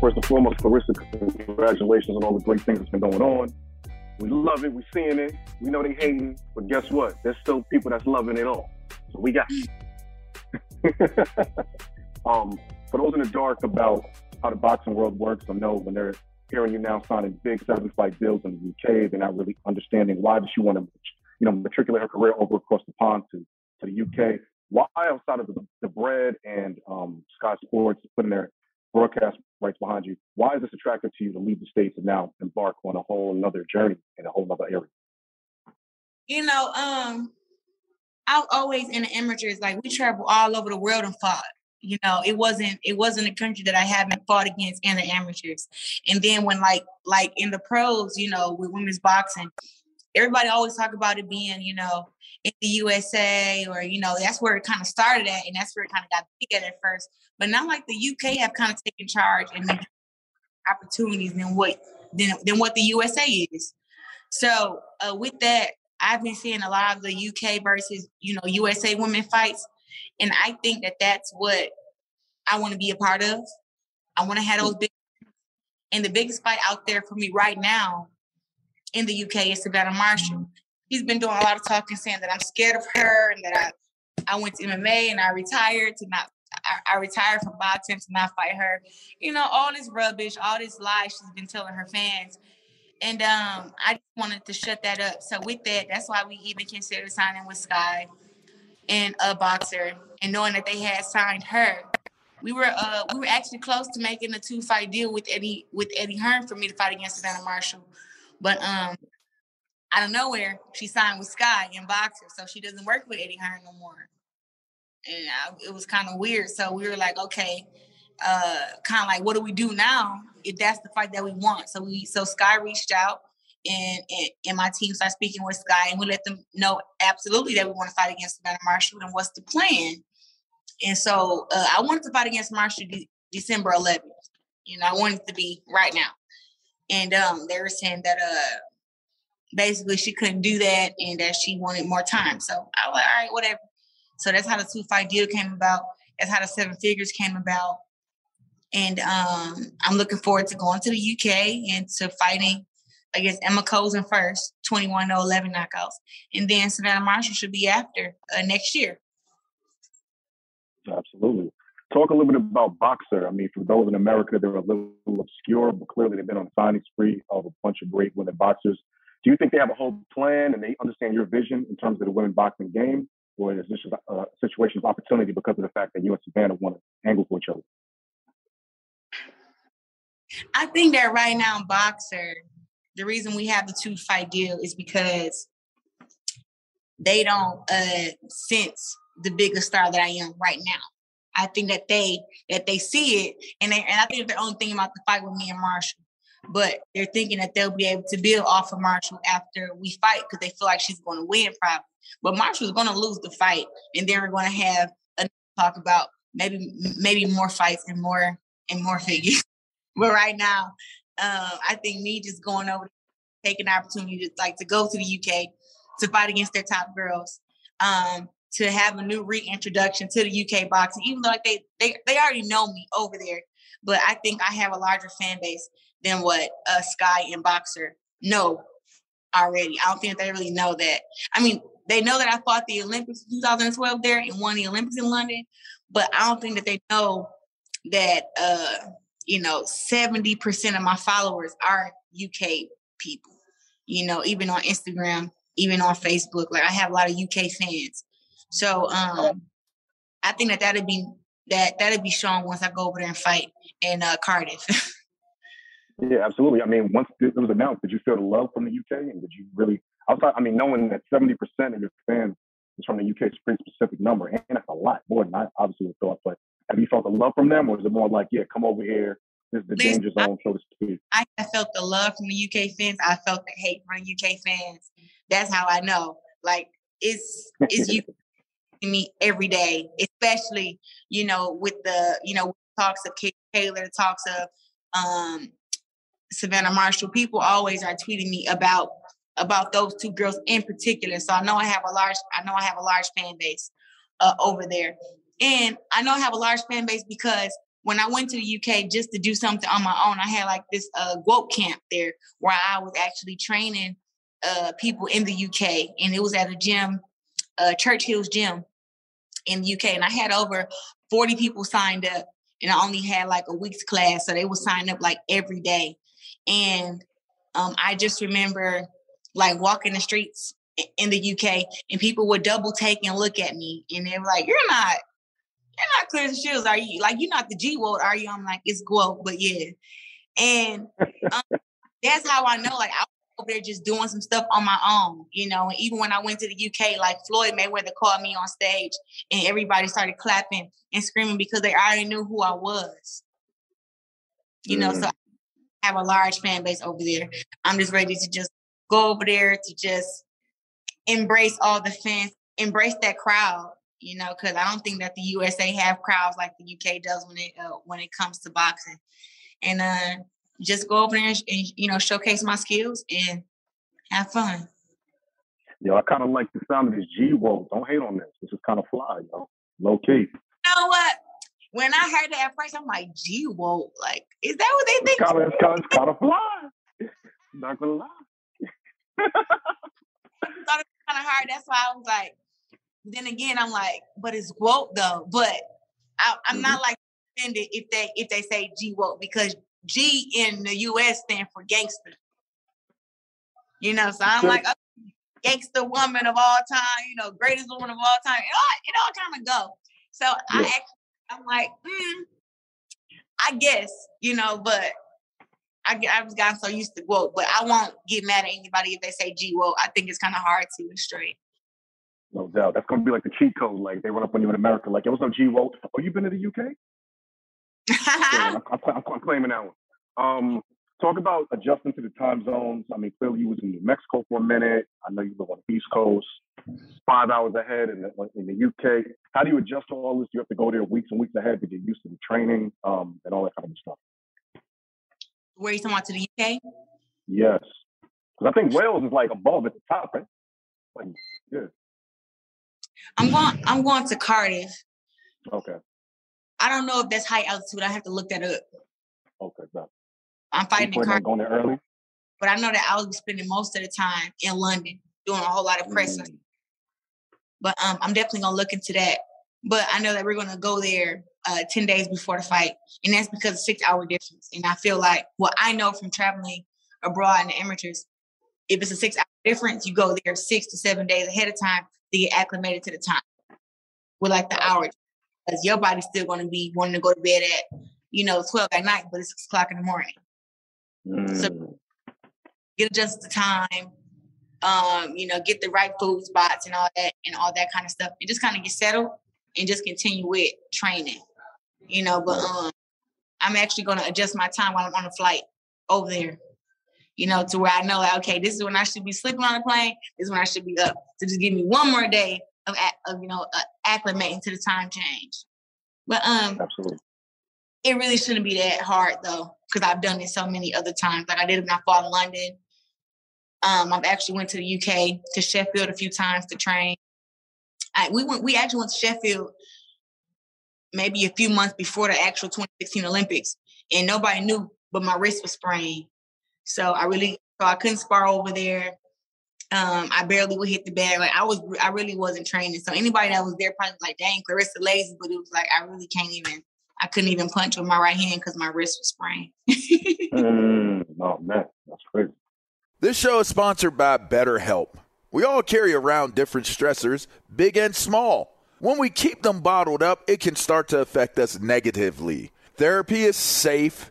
First and foremost, Claressa, congratulations on all the great things that's been going on. We love it. We're seeing it. We know they hating, but guess what? There's still people that's loving it all. So we got. um, for those in the dark about how the boxing world works, I know when they're hearing you now signing big seven fight deals in the UK, they're not really understanding why does she want to, you know, matriculate her career over across the pond to, to the UK. Why outside of the, the bread and um, Sky Sports putting their broadcast rights behind you. Why is this attractive to you to leave the states and now embark on a whole another journey in a whole other area? You know, um, I always in the amateurs like we travel all over the world and fought. You know, it wasn't it wasn't a country that I haven't fought against in the amateurs. And then when like like in the pros, you know, with women's boxing, everybody always talk about it being, you know, in the USA or, you know, that's where it kind of started at and that's where it kind of got big at first. But not like the UK have kind of taken charge and opportunities than what than, than what the USA is. So uh, with that, I've been seeing a lot of the UK versus, you know, USA women fights. And I think that that's what I want to be a part of. I want to have those big and the biggest fight out there for me right now in the UK is Savannah Marshall. He's been doing a lot of talking, saying that I'm scared of her and that I I went to MMA and I retired to not I, I retired from boxing to not fight her. You know, all this rubbish, all this lies she's been telling her fans. And um, I just wanted to shut that up. So with that, that's why we even considered signing with Sky and a Boxxer, and knowing that they had signed her. We were uh we were actually close to making a two fight deal with Eddie with Eddie Hearn for me to fight against Savannah Marshall. But um, out of nowhere, she signed with Sky in Boxxer, so she doesn't work with Eddie Hearn no more. And I, it was kind of weird. So we were like, okay, uh, kind of like, what do we do now if that's the fight that we want? So we, so Sky reached out, and, and, and my team started speaking with Sky, and we let them know absolutely that we want to fight against Savannah Marshall, and what's the plan? And so uh, I wanted to fight against Marshall de- December 11th. You know, I wanted to be right now and um, they were saying that uh, basically she couldn't do that and that she wanted more time. So I was like, all right, whatever. So that's how the two fight deal came about. That's how the seven figures came about. And um, I'm looking forward to going to the UK and to fighting against Ema Kozin first, 21 11 knockouts. And then Savannah Marshall should be after uh, next year. Talk a little bit about Boxxer. I mean, for those in America, they're a little obscure, but clearly they've been on a signing spree of a bunch of great women boxers. Do you think they have a whole plan and they understand your vision in terms of the women boxing game? Or is this a situation of opportunity because of the fact that you and Savannah want to angle for each other? I think that right now, Boxxer, the reason we have the two fight deal is because they don't uh, sense the biggest star that I am right now. I think that they that they see it, and they and I think they're only thinking about the fight with me and Marshall, but they're thinking that they'll be able to build off of Marshall after we fight because they feel like she's going to win probably. But Marshall's going to lose the fight, and then we're going to have a talk about maybe maybe more fights and more and more figures. but right now, uh, I think me just going over, taking the opportunity to like to go to the UK to fight against their top girls. Um, to have a new reintroduction to the UK boxing, even though like they they they already know me over there. But I think I have a larger fan base than what uh, Sky and Boxxer know already. I don't think they really know that. I mean, they know that I fought the Olympics in 2012 there and won the Olympics in London, but I don't think that they know that uh, you know 70% of my followers are UK people. You know, even on Instagram, even on Facebook, like I have a lot of UK fans. So um, I think that that'd be that that'd be shown once I go over there and fight in uh, Cardiff. yeah, absolutely. I mean, once it was announced, did you feel the love from the UK, and did you really? Outside, I mean, knowing that seventy percent of your fans is from the UK is a pretty specific number, and that's a lot more than I obviously would thought. But have you felt the love from them, or is it more like, yeah, come over here, this is the danger zone, so to speak? I felt the love from the UK fans. I felt the hate from UK fans. That's how I know. Like it's it's you me every day, especially, you know, with the, you know, talks of Katie Taylor, talks of um, Savannah Marshall. People always are tweeting me about about those two girls in particular. So I know I have a large, I know I have a large fan base uh, over there. And I know I have a large fan base because when I went to the UK just to do something on my own, I had like this uh, woke camp there where I was actually training uh, people in the UK, and it was at a gym, uh, Church Hills Gym, in the UK, and I had over 40 people signed up, and I only had like a week's class, so they would sign up like every day. And um, I just remember like walking the streets in the UK, and people would double take and look at me, and they were like, "You're not." You're not Claressa Shields, are you? Like you're not the G World, are you? I'm like, it's Guo, but yeah. And um, that's how I know. Like I over there just doing some stuff on my own, you know. And even when I went to the UK, like Floyd Mayweather called me on stage and everybody started clapping and screaming because they already knew who I was. You know, mm. so I have a large fan base over there. I'm just ready to just go over there to just embrace all the fans, embrace that crowd, you know, because I don't think that the USA have crowds like the UK does when it uh, when it comes to boxing. And uh just go over there and, and you know showcase my skills and have fun. Yo, I kind of like the sound of this G Woke. Don't hate on this. This is kind of fly, yo. Low key. You know what? When I heard that at first, I'm like, G Woke. Like, is that what they think? It's kind of, it's kind of, it's kind of fly. Not gonna lie. I thought it was kind of hard. That's why I was like. Then again, I'm like, but it's woke though. But I, am mm-hmm. not like offended if they if they say G woke because G in the US stand for gangster. You know, so I'm like a gangster woman of all time, you know, greatest woman of all time. It all, it all kind of go. So yeah. I actually, I'm like, mm, I guess, you know, but I, I have gotten so used to woke, but I won't get mad at anybody if they say G woke. I think it's kind of hard to straight. No doubt. That's gonna be like the cheat code. Like they run up on you in America. Like, yo, what's up, G woke? Oh, you been to the UK? I'm, I'm, I'm, claiming that one. Um, talk about adjusting to the time zones. I mean, clearly you was in New Mexico for a minute. I know you live on the East Coast, five hours ahead in the, in the UK. How do you adjust to all this? You have to go there weeks and weeks ahead to get used to the training um, and all that kind of stuff. Where are you talking about to the UK? Yes, because I think Wales is like above at the top, right? Like, yeah. I'm going. I'm going to Cardiff. Okay. I don't know if that's high altitude. I have to look that up. Okay, got I'm fighting in car. Going there early. But I know that I be spending most of the time in London doing a whole lot of pressing. Mm. But um, I'm definitely gonna look into that. But I know that we're gonna go there uh, 10 days before the fight. And that's because of six hour difference. And I feel like what I know from traveling abroad in the amateurs, if it's a six hour difference, you go there six to seven days ahead of time to get acclimated to the time with like the hour. Because your body's still going to be wanting to go to bed at, you know, 12 at night, but it's six o'clock in the morning. Mm. So get adjusted to time, um, you know, get the right food spots and all that and all that kind of stuff. And just kind of get settled and just continue with training. You know, but um I'm actually gonna adjust my time while I'm on a flight over there. You know, to where I know like, okay, this is when I should be sleeping on the plane, this is when I should be up. To just give me one more day of, of you know, uh, acclimating to the time change. But um absolutely it really shouldn't be that hard though, because I've done it so many other times. Like I did it when I fought in London. Um, I've actually went to the UK to Sheffield a few times to train. I, we went. We actually went to Sheffield maybe a few months before the actual 2016 Olympics, and nobody knew, but my wrist was sprained. So I really, so I couldn't spar over there. Um, I barely would hit the bag. Like I was, I really wasn't training. So anybody that was there probably was like, "Dang, Claressa lazy," but it was like I really can't even. I couldn't even punch with my right hand because my wrist was sprained. mm, oh man, that's crazy. This show is sponsored by BetterHelp. We all carry around different stressors, big and small. When we keep them bottled up, it can start to affect us negatively. Therapy is safe,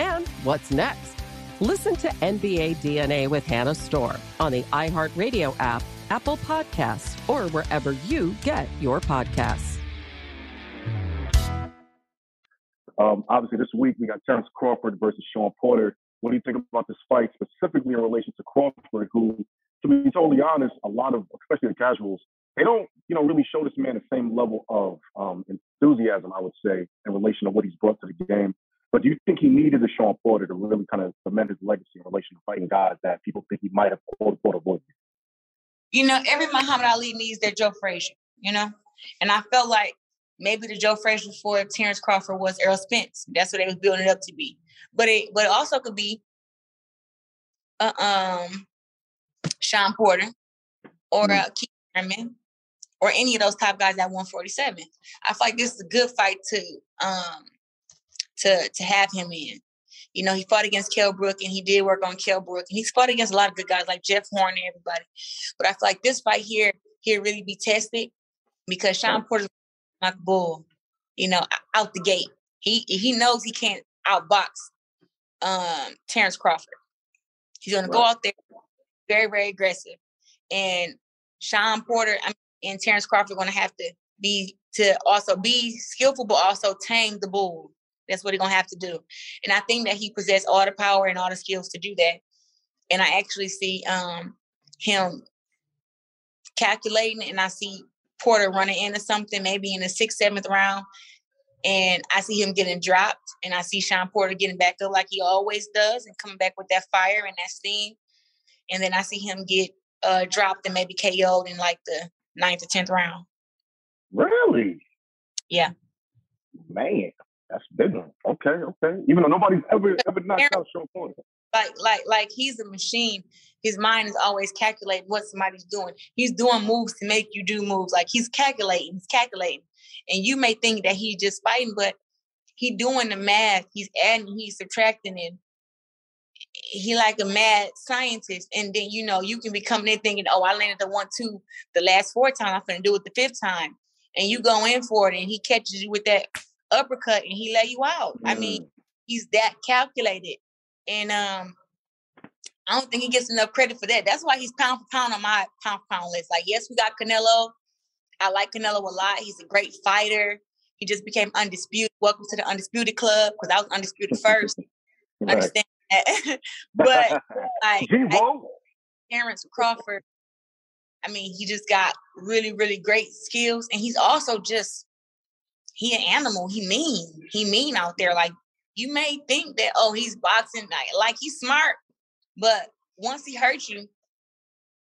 And what's next? Listen to NBA DNA with Hannah Storm on the iHeartRadio app, Apple Podcasts, or wherever you get your podcasts. Um, obviously, this week we got Terence Crawford versus Shawn Porter. What do you think about this fight, specifically in relation to Crawford, who, to be totally honest, a lot of, especially the casuals, they don't, you know, really show this man the same level of um, enthusiasm, I would say, in relation to what he's brought to the game. But do you think he needed a Shawn Porter to really kind of cement his legacy in relation to fighting guys that people think he might have quote unquote avoided? You know, every Muhammad Ali needs their Joe Frazier, you know? And I felt like maybe the Joe Frazier for Terence Crawford was Errol Spence. That's what they was building it up to be. But it but it also could be uh, um Shawn Porter or mm-hmm. uh, Keith Thurman or any of those top guys at 147. I feel like this is a good fight to um to to have him in. You know, he fought against Kell Brook and he did work on Kell Brook. And he's fought against a lot of good guys like Jeff Horn and everybody. But I feel like this fight here, he'll really be tested because Shawn Porter's not the bull, you know, out the gate. He he knows he can't outbox um Terence Crawford. He's gonna right. go out there very, very aggressive. And Sean Porter I mean, and Terence Crawford are gonna have to be to also be skillful, but also tame the bull. That's what he's gonna have to do. And I think that he possesses all the power and all the skills to do that. And I actually see um, him calculating, and I see Porter running into something, maybe in the sixth, seventh round. And I see him getting dropped, and I see Shawn Porter getting back up like he always does, and coming back with that fire and that steam. And then I see him get uh, dropped and maybe KO'd in like the ninth or tenth round. Really? Yeah. Man, that's big one. Okay, okay. Even though nobody's ever ever knocked out Shawn Porter. Like like like he's a machine. His mind is always calculating what somebody's doing. He's doing moves to make you do moves. Like he's calculating, he's calculating. And you may think that he's just fighting, but he doing the math. He's adding, he's subtracting, and he like a mad scientist. And then you know you can be coming in thinking, "Oh, I landed the one two the last four times. I'm gonna do it the fifth time." and you go in for it and he catches you with that uppercut and he lay you out. Mm. I mean, mm. he's that calculated. And um I don't think he gets enough credit for that. That's why he's pound for pound on my pound for pound list. Like, yes, we got Canelo. I like Canelo a lot. He's a great fighter. He just became undisputed. Welcome to the undisputed club because I was undisputed first. right. Understand that. but like Terence Crawford, I mean, he just got really, really great skills. And he's also just he an animal. He mean. He mean out there. Like you may think that, oh, he's boxing like, like he's smart, but once he hurts you,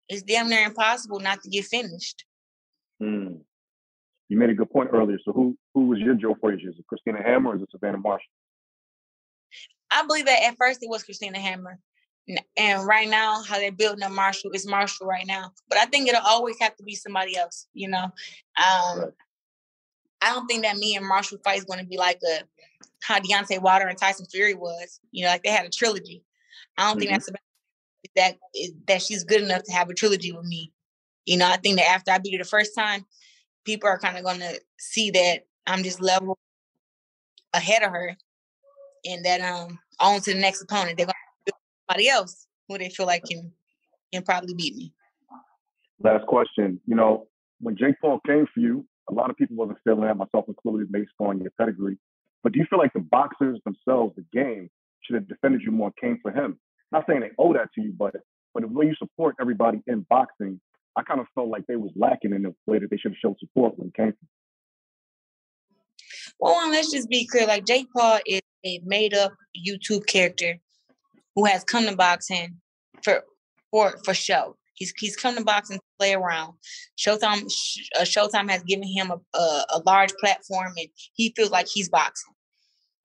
it's damn near impossible not to get finished. Hmm. You made a good point earlier. So who who was your Joe Frazier? Is it Christina Hammer or is it Savannah Marshall? I believe that at first it was Christina Hammer. And right now, how they're building up Marshall is Marshall right now. But I think it'll always have to be somebody else, you know. Um, right. I don't think that me and Marshall fight is going to be like a how Deontay Wilder and Tyson Fury was. You know, like they had a trilogy. I don't mm-hmm. think that's about that that she's good enough to have a trilogy with me. You know, I think that after I beat her the first time, people are kind of going to see that I'm just level ahead of her, and that um on to the next opponent. They're going to somebody else who they feel like can can probably beat me. Last question. You know, when Jake Paul came for you, a lot of people wasn't feeling that, myself included, based on your pedigree. But do you feel like the boxers themselves, the game, should have defended you more, came for him? Not saying they owe that to you, but but the way you support everybody in boxing, I kind of felt like they was lacking in the way that they should have showed support when it came. Well, let's just be clear. Like Jake Paul is a made up YouTube character who has come to boxing for for for show. He's he's come to boxing to play around. Showtime uh, Showtime has given him a, a, a large platform, and he feels like he's boxing.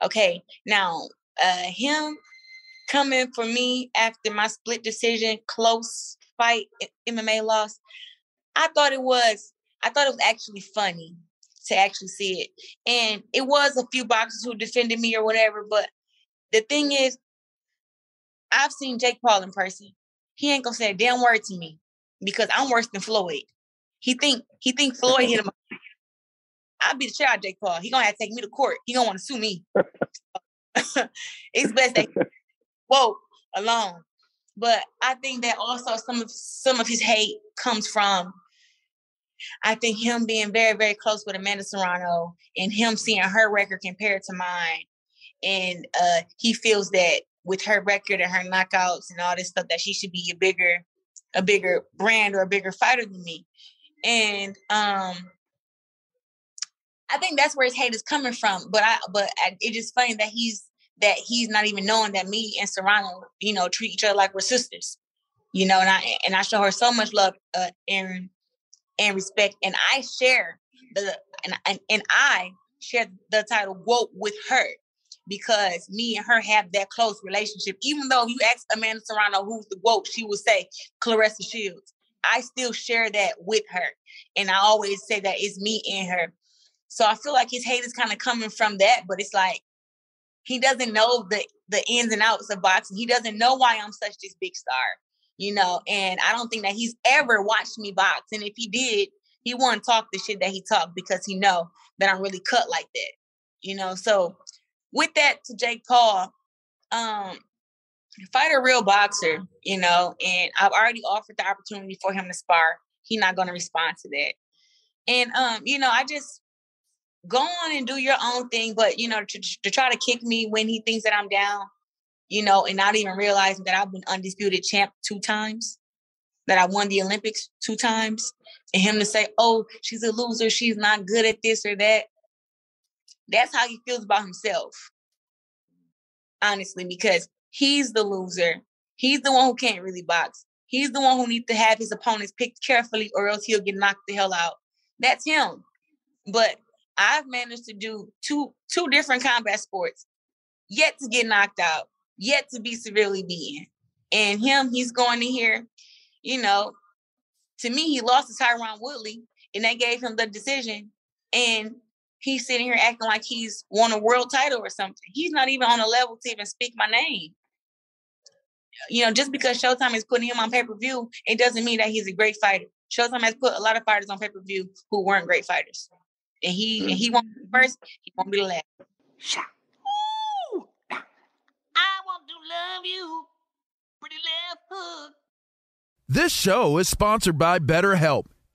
Okay, now uh, him coming for me after my split decision, close fight, MMA loss. I thought it was I thought it was actually funny to actually see it, and it was a few boxers who defended me or whatever. But the thing is, I've seen Jake Paul in person. He ain't gonna say a damn word to me because I'm worse than Floyd. He think he think Floyd hit him. I'll be the chair Jake Paul. He gonna have to take me to court. He gonna want to sue me. it's best that whoa alone. But I think that also some of some of his hate comes from I think him being very, very close with Amanda Serrano and him seeing her record compared to mine. And uh, he feels that with her record and her knockouts and all this stuff that she should be a bigger a bigger brand or a bigger fighter than me. And um I think that's where his hate is coming from. But I but I, it's just funny that he's that he's not even knowing that me and Serrano, you know, treat each other like we're sisters. You know, and I and I show her so much love uh, and and respect, and I share the and and, and I share the title "Woke" with her because me and her have that close relationship. Even though you ask Amanda Serrano who's the woke, she will say Claressa Shields. I still share that with her. And I always say that it's me and her. So I feel like his hate is kind of coming from that, but it's like he doesn't know the the ins and outs of boxing. He doesn't know why I'm such this big star, you know. And I don't think that he's ever watched me box. And if he did, he wouldn't talk the shit that he talked because he know that I'm really cut like that, you know. So with that, to Jake Paul, um, fight a real boxer, you know. And I've already offered the opportunity for him to spar. He's not going to respond to that. And um, you know, I just go on and do your own thing, but you know, to, to try to kick me when he thinks that I'm down, you know, and not even realizing that I've been undisputed champ two times, that I won the Olympics two times, and him to say, "Oh, she's a loser, she's not good at this or that." That's how he feels about himself. Honestly, because he's the loser. He's the one who can't really box. He's the one who needs to have his opponents picked carefully, or else he'll get knocked the hell out. That's him. But I've managed to do two two different combat sports, yet to get knocked out, yet to be severely beaten. And him, he's going in here, you know, to me, he lost to Tyron Woodley, and they gave him the decision. And he's sitting here acting like he's won a world title or something. He's not even on a level to even speak my name. You know, just because Showtime is putting him on pay per view, it doesn't mean that he's a great fighter. Showtime has put a lot of fighters on pay per view who weren't great fighters and he mm-hmm. and he won't be first. He won't be the last. Ooh, I want to love you, pretty left hook. This show is sponsored by BetterHelp.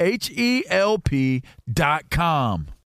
H E L P.com.